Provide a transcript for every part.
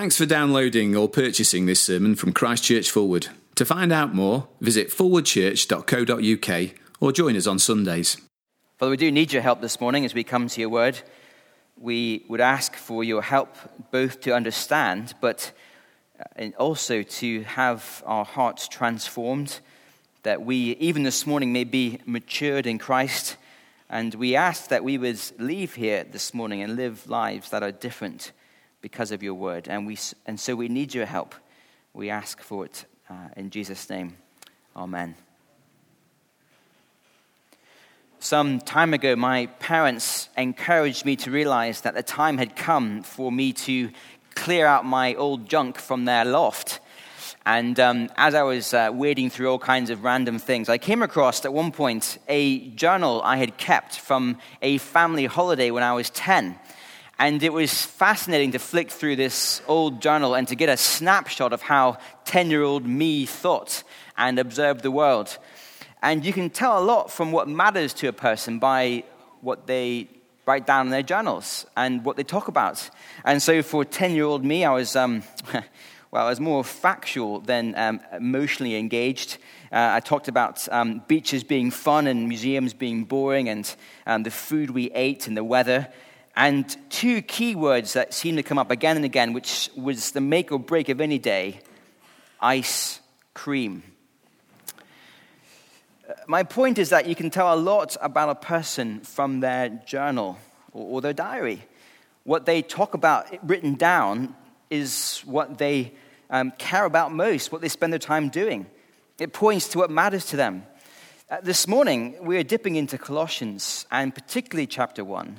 Thanks for downloading or purchasing this sermon from Christchurch Forward. To find out more, visit forwardchurch.co.uk or join us on Sundays. Father, we do need your help this morning as we come to your word. We would ask for your help both to understand, but uh, also to have our hearts transformed, that we, even this morning, may be matured in Christ. And we ask that we would leave here this morning and live lives that are different because of your word. And, we, and so we need your help. We ask for it uh, in Jesus' name. Amen. Some time ago, my parents encouraged me to realize that the time had come for me to clear out my old junk from their loft. And um, as I was uh, wading through all kinds of random things, I came across at one point a journal I had kept from a family holiday when I was 10. And it was fascinating to flick through this old journal and to get a snapshot of how 10 year old me thought and observed the world. And you can tell a lot from what matters to a person by what they write down in their journals and what they talk about. And so for 10 year old me, I was, um, well, I was more factual than um, emotionally engaged. Uh, I talked about um, beaches being fun and museums being boring and um, the food we ate and the weather. And two key words that seem to come up again and again, which was the make or break of any day ice cream. My point is that you can tell a lot about a person from their journal or, their diary. What they talk about written down is what they um, care about most, what they spend their time doing. It points to what matters to them. Uh, this morning, we are dipping into Colossians, and particularly chapter 1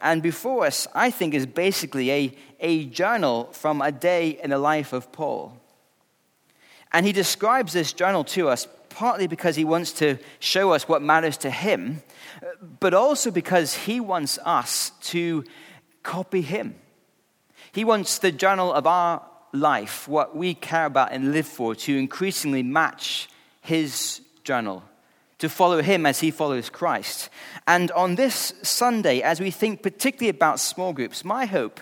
and before us, I think, is basically a, a journal from a day in the life of Paul. And he describes this journal to us partly because he wants to show us what matters to him, but also because he wants us to copy him. He wants the journal of our life, what we care about and live for, to increasingly match his journal to follow him as he follows Christ. And on this Sunday, as we think particularly about small groups, my hope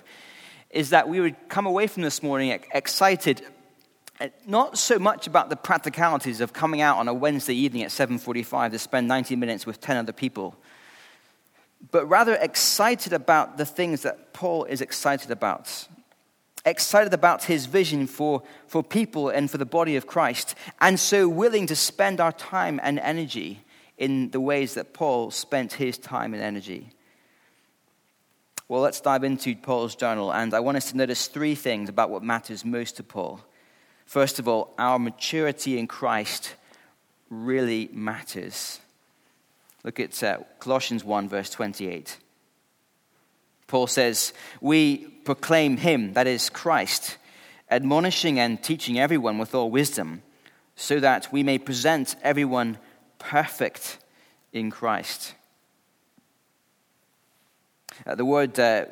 is that we would come away from this morning excited uh, not so much about the practicalities of coming out on a Wednesday evening at 7:45 to spend 90 minutes with 10 other people, but rather excited about the things that Paul is excited about excited about his vision for, for people and for the body of Christ, and so willing to spend our time and energy in the ways that Paul spent his time and energy. Well, let's dive into Paul's journal, and I want us to notice three things about what matters most to Paul. First of all, our maturity in Christ really matters. Look at uh, Colossians 1, verse 28. Paul says, We proclaim him, that is Christ, admonishing and teaching everyone with all wisdom, so that we may present everyone perfect in Christ. Uh, the word uh,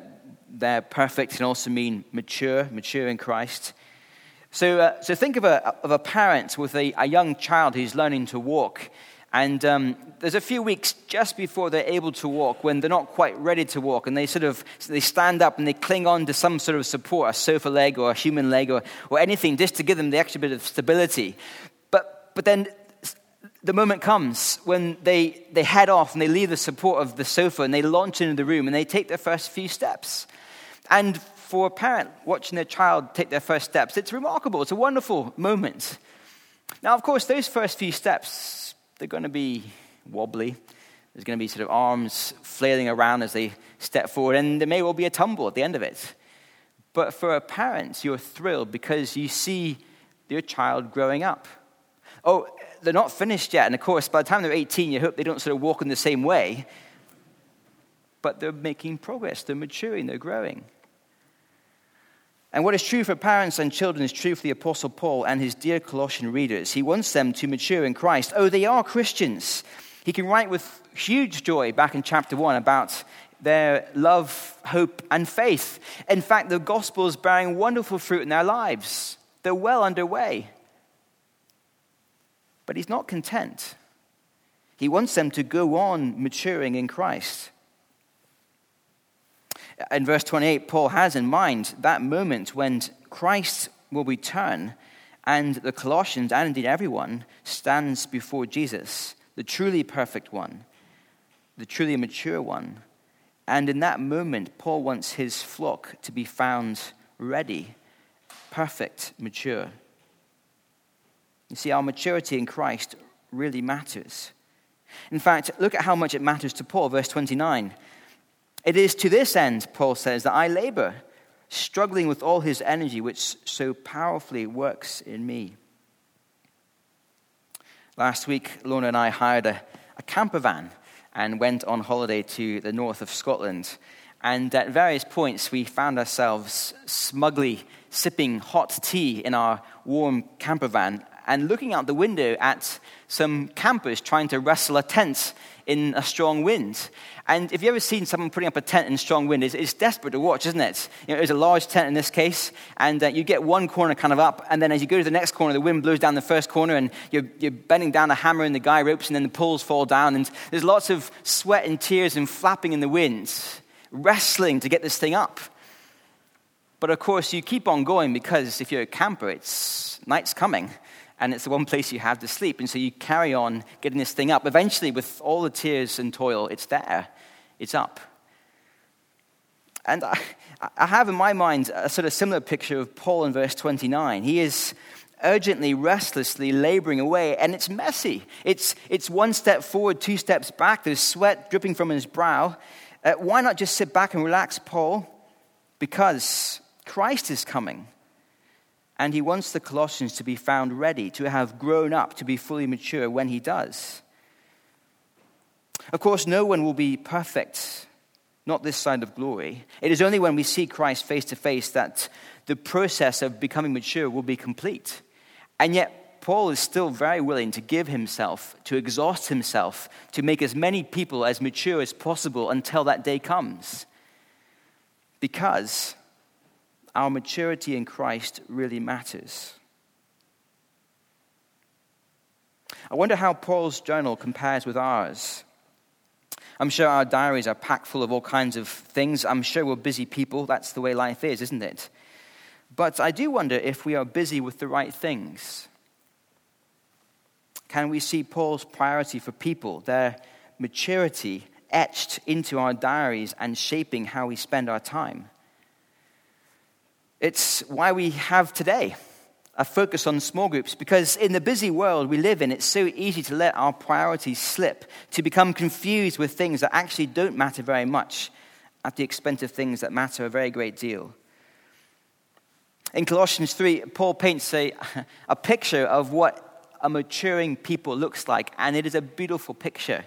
there, perfect, can also mean mature, mature in Christ. So, uh, so think of a, of a parent with a, a young child who's learning to walk. And um, there's a few weeks just before they're able to walk when they're not quite ready to walk. And they sort of they stand up and they cling on to some sort of support, a sofa leg or a human leg or, or anything just to give them the extra bit of stability. But, but then the moment comes when they, they head off and they leave the support of the sofa and they launch into the room and they take their first few steps. And for a parent watching their child take their first steps, it's remarkable. It's a wonderful moment. Now, of course, those first few steps they're going to be wobbly. There's going to be sort of arms flailing around as they step forward, and there may well be a tumble at the end of it. But for a parent, you're thrilled because you see your child growing up. Oh, they're not finished yet. And of course, by the time they're 18, you hope they don't sort of walk in the same way. But they're making progress, they're maturing, they're growing. And what is true for parents and children is true for the Apostle Paul and his dear Colossian readers. He wants them to mature in Christ. Oh, they are Christians. He can write with huge joy back in chapter 1 about their love, hope, and faith. In fact, the gospel is bearing wonderful fruit in their lives. They're well underway. But he's not content. He wants them to go on maturing in Christ. In verse 28, Paul has in mind that moment when Christ will return and the Colossians, and indeed everyone, stands before Jesus, the truly perfect one, the truly mature one. And in that moment, Paul wants his flock to be found ready, perfect, mature. You see, our maturity in Christ really matters. In fact, look at how much it matters to Paul, verse 29. It is to this end, Paul says, that I labor, struggling with all his energy, which so powerfully works in me. Last week, Lorna and I hired a, a camper van and went on holiday to the north of Scotland. And at various points, we found ourselves smugly sipping hot tea in our warm camper van and looking out the window at some campers trying to wrestle a tent in a strong wind. And if you've ever seen someone putting up a tent in strong wind, it's, it's desperate to watch, isn't it? You know, it's a large tent in this case, and uh, you get one corner kind of up, and then as you go to the next corner, the wind blows down the first corner, and you're, you're bending down the hammer and the guy ropes, and then the poles fall down, and there's lots of sweat and tears and flapping in the wind, wrestling to get this thing up. But of course, you keep on going because if you're a camper, it's night's coming and it's the one place you have to sleep. And so you carry on getting this thing up. Eventually, with all the tears and toil, it's there, it's up. And I, I have in my mind a sort of similar picture of Paul in verse 29. He is urgently, restlessly laboring away, and it's messy. It's, it's one step forward, two steps back. There's sweat dripping from his brow. Uh, why not just sit back and relax, Paul? Because Christ is coming. And he wants the Colossians to be found ready, to have grown up, to be fully mature when he does. Of course, no one will be perfect, not this side of glory. It is only when we see Christ face to face that the process of becoming mature will be complete. And yet, Paul is still very willing to give himself, to exhaust himself, to make as many people as mature as possible until that day comes. Because our maturity in Christ really matters. I wonder how Paul's journal compares with ours. I'm sure our diaries are packed full of all kinds of things. I'm sure we're busy people. That's the way life is, isn't it? But I do wonder if we are busy with the right things. Can we see Paul's priority for people, their maturity, etched into our diaries and shaping how we spend our time? It's why we have today a focus on small groups because in the busy world we live in, it's so easy to let our priorities slip, to become confused with things that actually don't matter very much at the expense of things that matter a very great deal. In Colossians 3, Paul paints a, a picture of what a maturing people looks like, and it is a beautiful picture.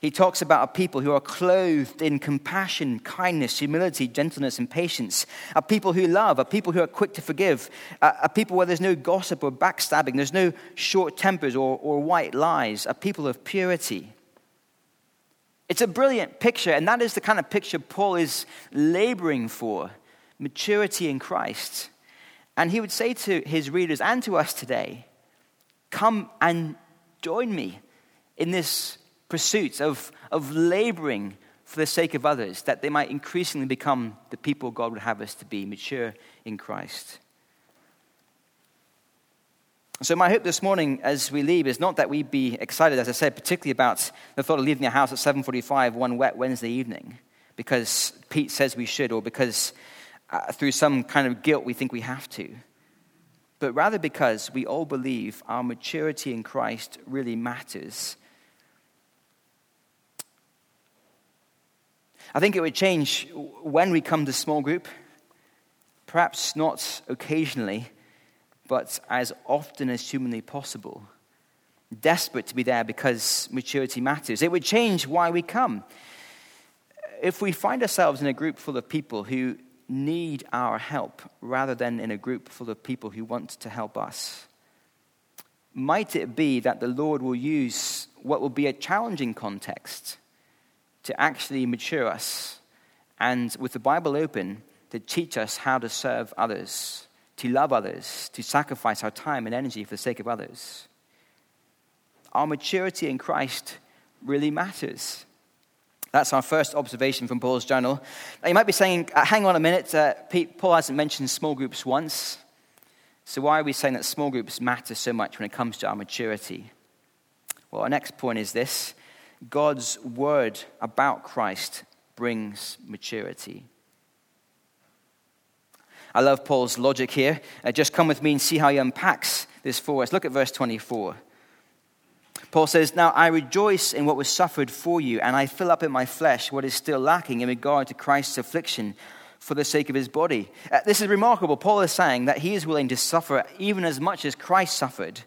He talks about a people who are clothed in compassion, kindness, humility, gentleness, and patience. A people who love, a people who are quick to forgive, a, a people where there's no gossip or backstabbing, there's no short tempers or, or white lies, a people of purity. It's a brilliant picture, and that is the kind of picture Paul is laboring for maturity in Christ. And he would say to his readers and to us today, Come and join me in this pursuits of, of laboring for the sake of others, that they might increasingly become the people God would have us to be, mature in Christ. So, my hope this morning as we leave is not that we be excited, as I said, particularly about the thought of leaving the house at 7.45 one wet Wednesday evening, because Pete says we should, or because uh, through some kind of guilt we think we have to. But rather because we all believe our maturity in Christ really matters I think it would change when we come to small group, perhaps not occasionally, but as often as humanly possible. Desperate to be there because maturity matters. It would change why we come. If we find ourselves in a group full of people who need our help rather than in a group full of people who want to help us, might it be that the Lord will use what will be a challenging context? To actually mature us and, with the Bible open, to teach us how to serve others, to love others, to sacrifice our time and energy for the sake of others. Our maturity in Christ really matters. That's our first observation from Paul's journal. Now, you might be saying, uh, hang on a minute, uh, Pete, Paul hasn't mentioned small groups once. So, why are we saying that small groups matter so much when it comes to our maturity? Well, our next point is this God's word about Christ brings maturity. I love Paul's logic here. Uh, just come with me and see how he unpacks this for us. Look at verse 24. Paul says, Now I rejoice in what was suffered for you, and I fill up in my flesh what is still lacking in regard to Christ's affliction for the sake of his body. Uh, this is remarkable. Paul is saying that he is willing to suffer even as much as Christ suffered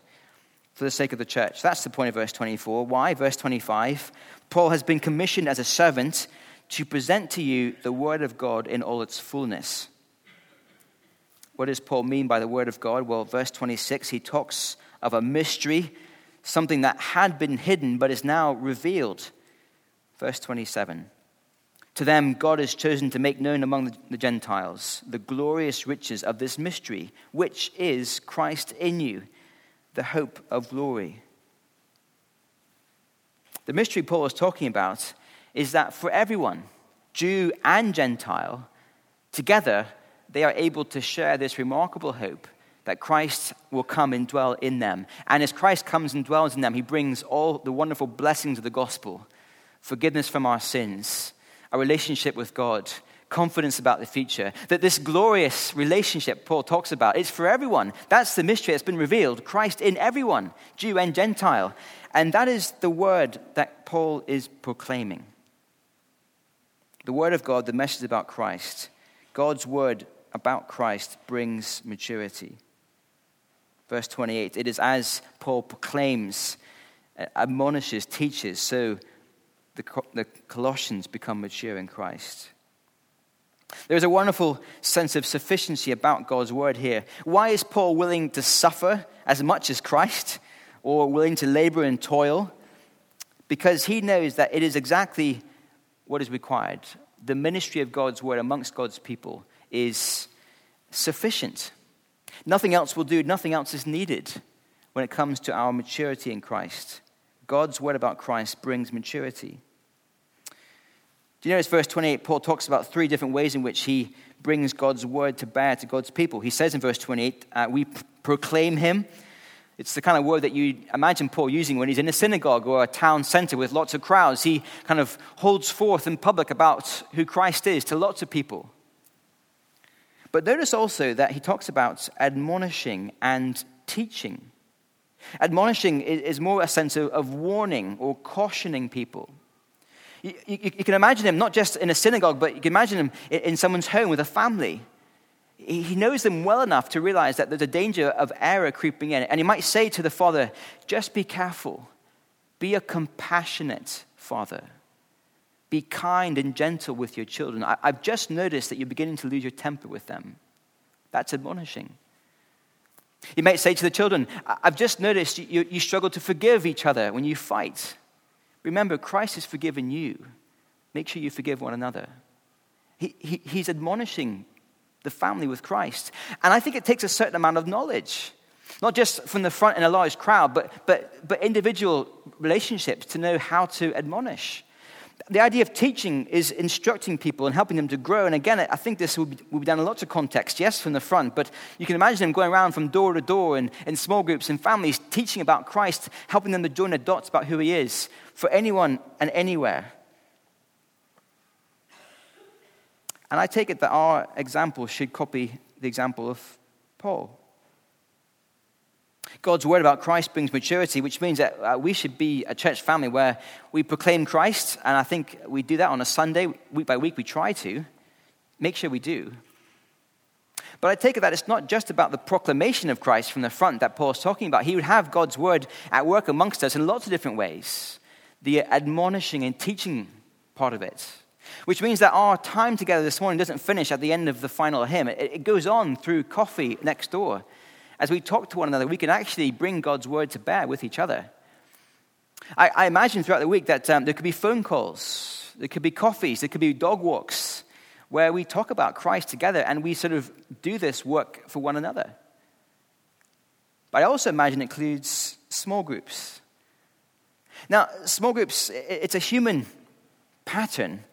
for the sake of the church. That's the point of verse 24. Why? Verse 25 Paul has been commissioned as a servant to present to you the word of God in all its fullness. What does Paul mean by the word of God? Well, verse 26, he talks of a mystery, something that had been hidden but is now revealed. Verse 27. To them, God has chosen to make known among the Gentiles the glorious riches of this mystery, which is Christ in you, the hope of glory. The mystery Paul is talking about is that for everyone, Jew and Gentile, together they are able to share this remarkable hope that Christ will come and dwell in them. And as Christ comes and dwells in them, he brings all the wonderful blessings of the gospel forgiveness from our sins a relationship with God, confidence about the future. That this glorious relationship Paul talks about, it's for everyone. That's the mystery that's been revealed Christ in everyone, Jew and Gentile. And that is the word that Paul is proclaiming. The word of God, the message about Christ, God's word about Christ brings maturity. Verse 28 it is as Paul proclaims, uh, admonishes, teaches, so the, the Colossians become mature in Christ. There's a wonderful sense of sufficiency about God's word here. Why is Paul willing to suffer as much as Christ or willing to labor and toil? Because he knows that it is exactly what is required. The ministry of God's word amongst God's people is sufficient. Nothing else will do, nothing else is needed when it comes to our maturity in Christ. God's word about Christ brings maturity. Do you notice verse 28? Paul talks about three different ways in which he brings God's word to bear to God's people. He says in verse 28, uh, we proclaim him. It's the kind of word that you imagine Paul using when he's in a synagogue or a town center with lots of crowds. He kind of holds forth in public about who Christ is to lots of people. But notice also that he talks about admonishing and teaching. Admonishing is more a sense of warning or cautioning people. You, you, you, can imagine him not just in a synagogue, but you can imagine him in, in someone's home with a family. He knows them well enough to realize that there's a danger of error creeping in. And he might say to the father, just be careful. Be a compassionate father. Be kind and gentle with your children. I, have just noticed that you're beginning to lose your temper with them. That's admonishing. You might say to the children, I've just noticed you, you struggle to forgive each other when you fight. Remember, Christ has forgiven you. Make sure you forgive one another. He, he, he's admonishing the family with Christ. And I think it takes a certain amount of knowledge, not just from the front in a large crowd, but, but, but individual relationships to know how to admonish. The idea of teaching is instructing people and helping them to grow. And again, I think this will be, will be done in lots of contexts, yes, from the front, but you can imagine them going around from door to door in, in small groups and families, teaching about Christ, helping them to join the dots about who he is for anyone and anywhere. And I take it that our example should copy the example of Paul. God's word about Christ brings maturity, which means that uh, we should be a church family where we proclaim Christ, and I think we do that on a Sunday, week by week, we try to. Make sure we do. But I take it that it's not just about the proclamation of Christ from the front that Paul's talking about. He would have God's word at work amongst us in lots of different ways the admonishing and teaching part of it. Which means that our time together this morning doesn't finish at the end of the final hymn. It, it goes on through coffee next door. As we talk to one another, we can actually bring God's word to bear with each other. I, I imagine throughout the week that um, there could be phone calls, there could be coffees, there could be dog walks where we talk about Christ together and we sort of do this work for one another. But I also imagine it includes small groups now, small groups, it's a human pattern,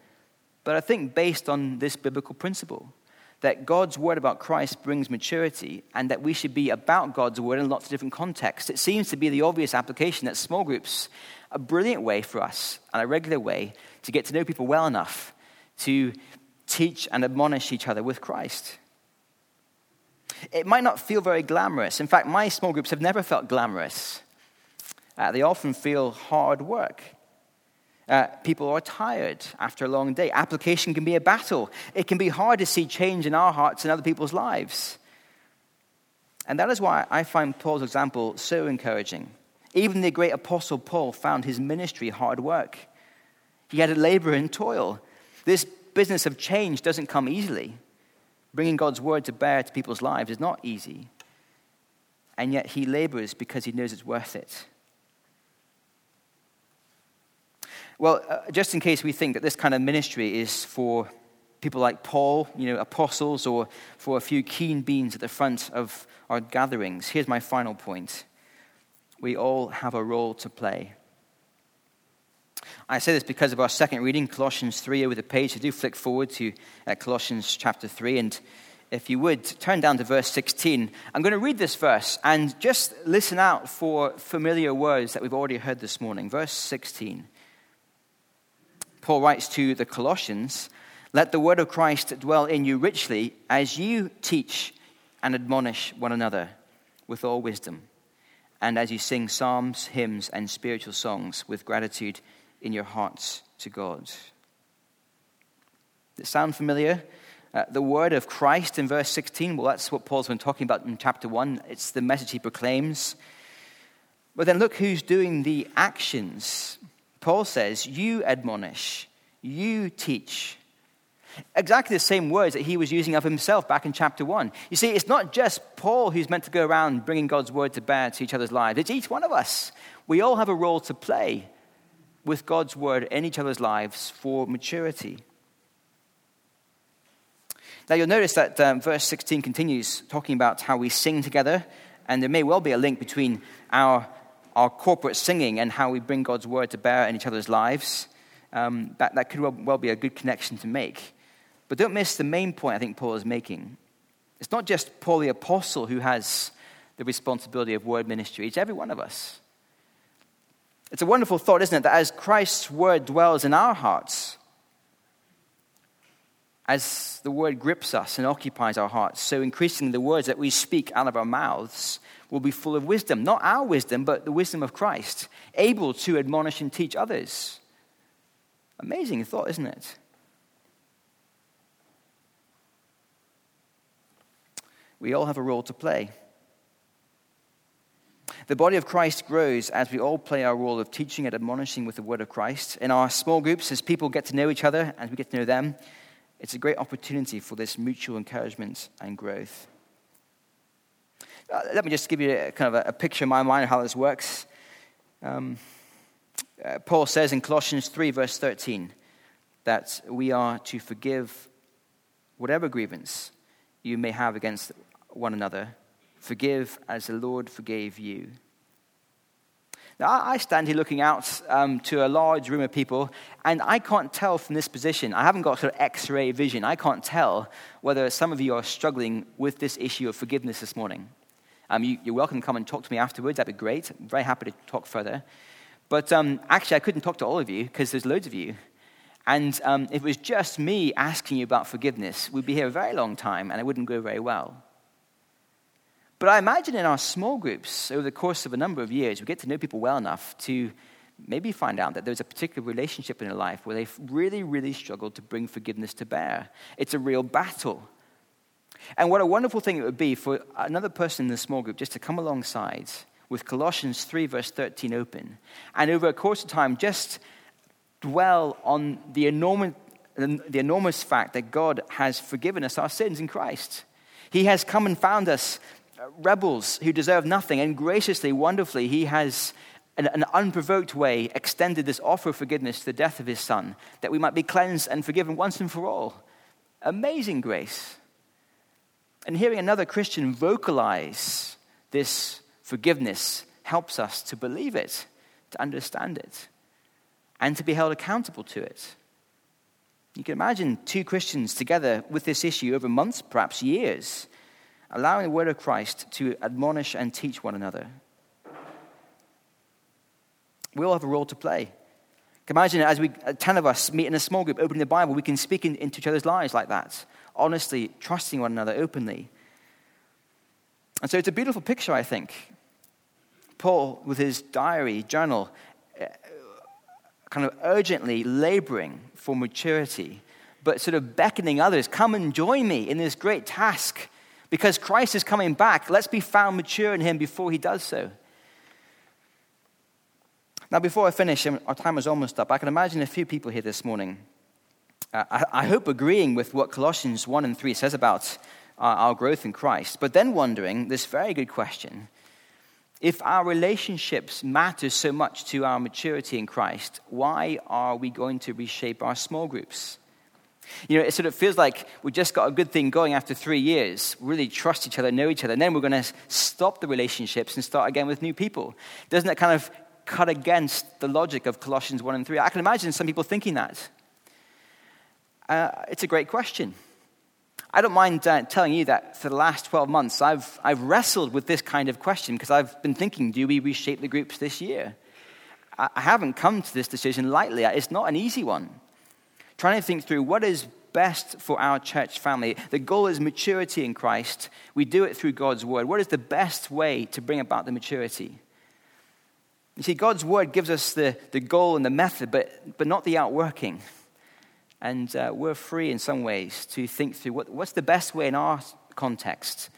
but I think based on this biblical principle that God's word about Christ brings maturity and that we should be about God's word in lots of different contexts. It seems to be the obvious application that small groups are a brilliant way for us and a regular way to get to know people well enough to teach and admonish each other with Christ. It might not feel very glamorous. In fact, my small groups have never felt glamorous. Uh, they often feel hard work. Uh, people are tired after a long day. Application can be a battle. It can be hard to see change in our hearts and other people's lives. And that is why I find Paul's example so encouraging. Even the great apostle Paul found his ministry hard work. He had to labor and toil. This business of change doesn't come easily. Bringing God's word to bear to people's lives is not easy. And yet he labors because he knows it's worth it. Well, uh, just in case we think that this kind of ministry is for people like Paul, you know, apostles, or for a few keen beans at the front of our gatherings, here's my final point. We all have a role to play. I say this because of our second reading, Colossians 3, over the page. So do flick forward to uh, Colossians chapter 3. And if you would, turn down to verse 16. I'm going to read this verse and just listen out for familiar words that we've already heard this morning. Verse 16. Paul writes to the Colossians Let the word of Christ dwell in you richly as you teach and admonish one another with all wisdom, and as you sing psalms, hymns, and spiritual songs with gratitude in your hearts to God. Does it sound familiar? Uh, the word of Christ in verse 16, well, that's what Paul's been talking about in chapter 1. It's the message he proclaims. But then look who's doing the actions Paul says, You admonish, you teach. Exactly the same words that he was using of himself back in chapter 1. You see, it's not just Paul who's meant to go around bringing God's word to bear to each other's lives, it's each one of us. We all have a role to play with God's word in each other's lives for maturity. Now, you'll notice that um, verse 16 continues talking about how we sing together, and there may well be a link between our our corporate singing and how we bring God's word to bear in each other's lives. Um, that, that could well, well be a good connection to make. But don't miss the main point I think Paul is making. It's not just Paul the apostle who has the responsibility of word ministry, it's every one of us. It's a wonderful thought, isn't it, that as Christ's word dwells in our hearts, as the word grips us and occupies our hearts, so increasingly the words that we speak out of our mouths will be full of wisdom. Not our wisdom, but the wisdom of Christ, able to admonish and teach others. Amazing thought, isn't it? We all have a role to play. The body of Christ grows as we all play our role of teaching and admonishing with the word of Christ. In our small groups, as people get to know each other, as we get to know them, it's a great opportunity for this mutual encouragement and growth. Uh, let me just give you a, kind of a, a, picture in my mind of how this works. Um, uh, Paul says in Colossians 3, verse 13, that we are to forgive whatever grievance you may have against one another. Forgive as the Lord forgave you. Now, I stand here looking out um, to a large room of people, and I can't tell from this position, I haven't got sort of x ray vision. I can't tell whether some of you are struggling with this issue of forgiveness this morning. Um, you, are welcome to come and talk to me afterwards. That'd be great. I'm very happy to talk further. But um, actually, I couldn't talk to all of you because there's loads of you. And um, if it was just me asking you about forgiveness, we'd be here a very long time and it wouldn't go very well. But I imagine in our small groups, over the course of a number of years, we get to know people well enough to maybe find out that there's a particular relationship in their life where they've really, really struggled to bring forgiveness to bear. It's a real battle. And what a wonderful thing it would be for another person in the small group just to come alongside with Colossians 3, verse 13 open, and over a course of time just dwell on the enormous, the enormous fact that God has forgiven us our sins in Christ. He has come and found us rebels who deserve nothing, and graciously, wonderfully, He has, in an unprovoked way, extended this offer of forgiveness to the death of His Son, that we might be cleansed and forgiven once and for all. Amazing grace. And hearing another Christian vocalize this forgiveness helps us to believe it, to understand it, and to be held accountable to it. You can imagine two Christians together with this issue over months, perhaps years, allowing the word of Christ to admonish and teach one another. We all have a role to play. Imagine as we, 10 of us, meet in a small group, opening the Bible, we can speak in, into each other's lives like that, honestly, trusting one another openly. And so it's a beautiful picture, I think. Paul, with his diary, journal, uh, kind of urgently laboring for maturity, but sort of beckoning others, come and join me in this great task because Christ is coming back. Let's be found mature in him before he does so. Now, before I finish, our time is almost up. I can imagine a few people here this morning. Uh, I, I, hope agreeing with what Colossians 1 and 3 says about our, our growth in Christ, but then wondering this very good question if our relationships matter so much to our maturity in Christ, why are we going to reshape our small groups? You know, it sort of feels like we just got a good thing going after three years, really trust each other, know each other, and then we're going to stop the relationships and start again with new people. Doesn't that kind of cut against the logic of Colossians 1 and 3? I can imagine some people thinking that. Uh, it's a great question. I don't mind uh, telling you that for the last 12 months, I've, I've wrestled with this kind of question because I've been thinking, do we reshape the groups this year? I, I haven't come to this decision lightly. It's not an easy one. Trying to think through what is best for our church family. The goal is maturity in Christ. We do it through God's word. What is the best way to bring about the maturity? You see, God's word gives us the, the goal and the method, but, but not the outworking. And uh, we're free in some ways to think through what, what's the best way in our context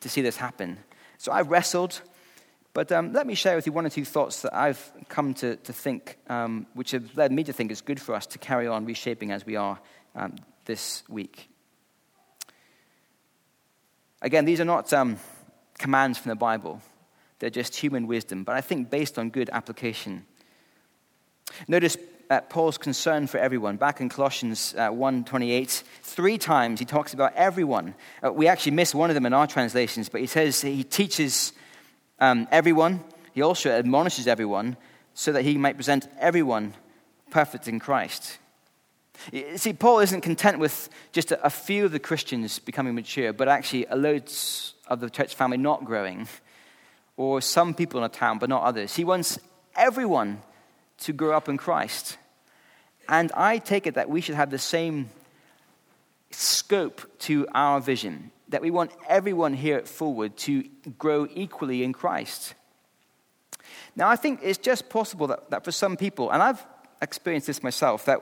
to see this happen. So I've wrestled, but um, let me share with you one or two thoughts that I've come to, to think, um, which have led me to think it's good for us to carry on reshaping as we are um, this week. Again, these are not um, commands from the Bible. They're just human wisdom, but I think based on good application. Notice uh, Paul's concern for everyone. Back in Colossians uh, 1.28, three times he talks about everyone. Uh, we actually miss one of them in our translations, but he says he teaches um, everyone. He also admonishes everyone so that he might present everyone perfect in Christ. See, Paul isn't content with just a, a few of the Christians becoming mature, but actually a loads of the church family not growing or some people in a town, but not others. He wants everyone to grow up in Christ. And I take it that we should have the same scope to our vision, that we want everyone here at Forward to grow equally in Christ. Now, I think it's just possible that, that for some people, and I've experienced this myself, that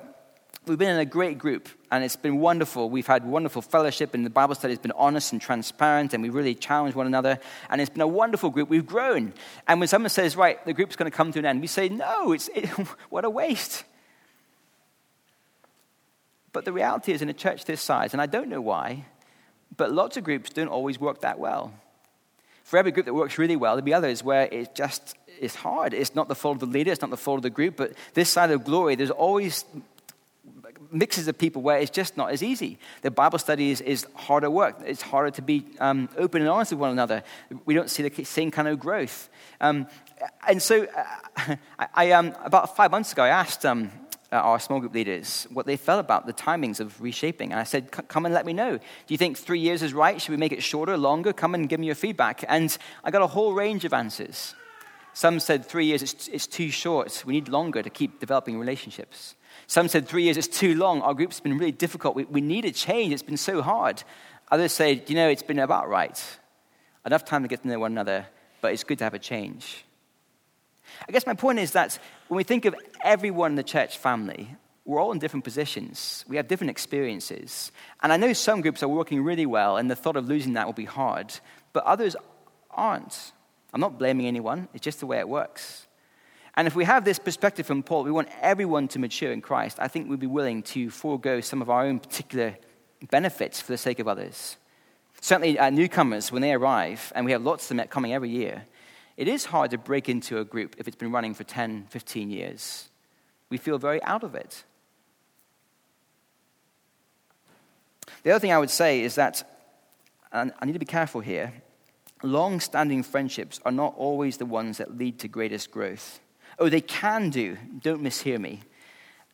we've been in a great group and it's been wonderful. We've had wonderful fellowship and the Bible study has been honest and transparent and we really challenged one another and it's been a wonderful group. We've grown. And when someone says, right, the group's going to come to an end, we say, no, it's, it, what a waste. But the reality is in a church this size, and I don't know why, but lots of groups don't always work that well. For every group that works really well, there'll be others where it just is hard. It's not the fault of the leader, it's not the fault of the group, but this side of glory, there's always mixes of people where it's just not as easy. The Bible study is, is harder work. It's harder to be um, open and honest with one another. We don't see the same kind of growth. Um, and so, uh, I, I um, about five months ago, I asked um, uh, our small group leaders what they felt about the timings of reshaping. And I said, Come and let me know. Do you think three years is right? Should we make it shorter, longer? Come and give me your feedback. And I got a whole range of answers. Some said three years, it's, it's too short. We need longer to keep developing relationships. Some said three years is too long. Our group's been really difficult. We, we need a change. It's been so hard. Others said, you know, it's been about right. Enough time to get to know one another, but it's good to have a change. I guess my point is that when we think of everyone in the church family, we're all in different positions. We have different experiences. And I know some groups are working really well, and the thought of losing that will be hard, but others aren't. I'm not blaming anyone, it's just the way it works. And if we have this perspective from Paul, we want everyone to mature in Christ, I think we'd be willing to forego some of our own particular benefits for the sake of others. Certainly, uh, newcomers, when they arrive, and we have lots of them coming every year, it is hard to break into a group if it's been running for 10, 15 years. We feel very out of it. The other thing I would say is that, and I need to be careful here, long standing friendships are not always the ones that lead to greatest growth. Oh, they can do, don't mishear me.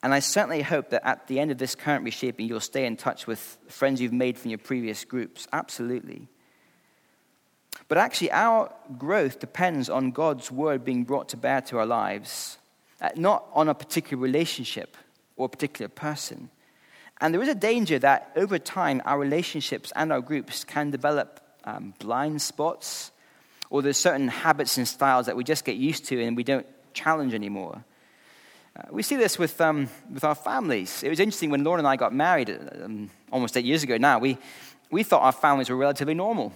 And I certainly hope that at the end of this current reshaping, you'll stay in touch with friends you've made from your previous groups. Absolutely. But actually, our growth depends on God's word being brought to bear to our lives, uh, not on a particular relationship or a particular person. And there is a danger that over time, our relationships and our groups can develop um, blind spots, or there's certain habits and styles that we just get used to and we don't challenge anymore. Uh, we see this with, um, with our families. It was interesting when Laura and I got married um, almost eight years ago now, we, we thought our families were relatively normal.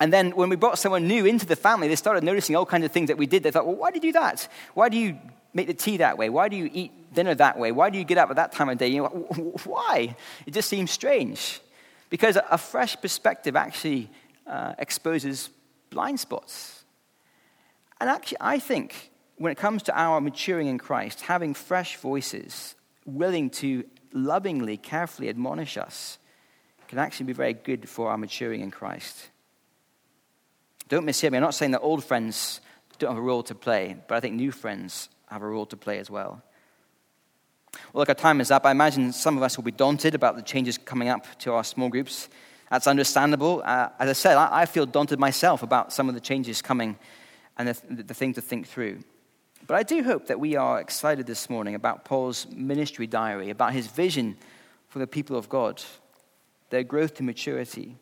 And then when we brought someone new into the family, they started noticing all kinds of things that we did. They thought, well, why do you do that? Why do you make the tea that way? Why do you eat dinner that way? Why do you get up at that time of day? You know, why? It just seems strange. Because a fresh perspective actually uh, exposes blind spots. And actually, I think when it comes to our maturing in Christ, having fresh voices willing to lovingly, carefully admonish us can actually be very good for our maturing in Christ. Don't mishear me. I'm not saying that old friends don't have a role to play, but I think new friends have a role to play as well. Well, look, our time is up. I imagine some of us will be daunted about the changes coming up to our small groups. That's understandable. Uh, as I said, I, I, feel daunted myself about some of the changes coming and the, the thing to think through. But I do hope that we are excited this morning about Paul's ministry diary, about his vision for the people of God, their growth to maturity.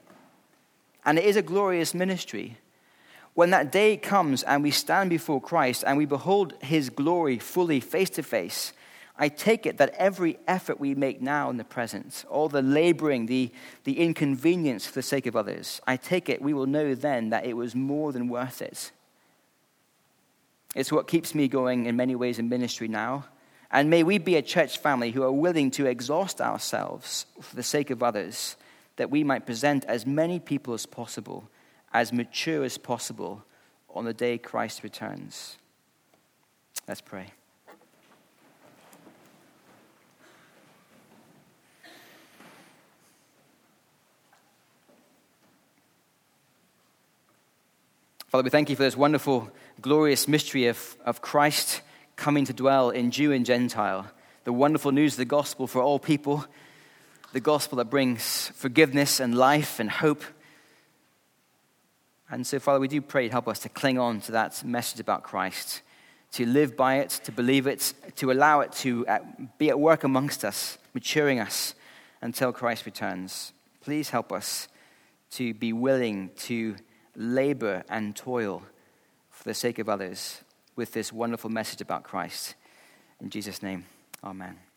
And it is a glorious ministry. When that day comes and we stand before Christ and we behold his glory fully face to face, I take it that every effort we make now in the present, all the laboring, the, the inconvenience for the sake of others, I take it we will know then that it was more than worth it. It's what keeps me going in many ways in ministry now. And may we be a church family who are willing to exhaust ourselves for the sake of others, that we might present as many people as possible as mature as possible on the day Christ returns. Let's pray. Father, we thank you for this wonderful, glorious mystery of, of Christ coming to dwell in Jew and Gentile. The wonderful news of the gospel for all people, the gospel that brings forgiveness and life and hope and so, Father, we do pray help us to cling on to that message about Christ, to live by it, to believe it, to allow it to uh, be at work amongst us, maturing us until Christ returns. Please help us to be willing to labor and toil for the sake of others with this wonderful message about Christ. In Jesus' name, amen.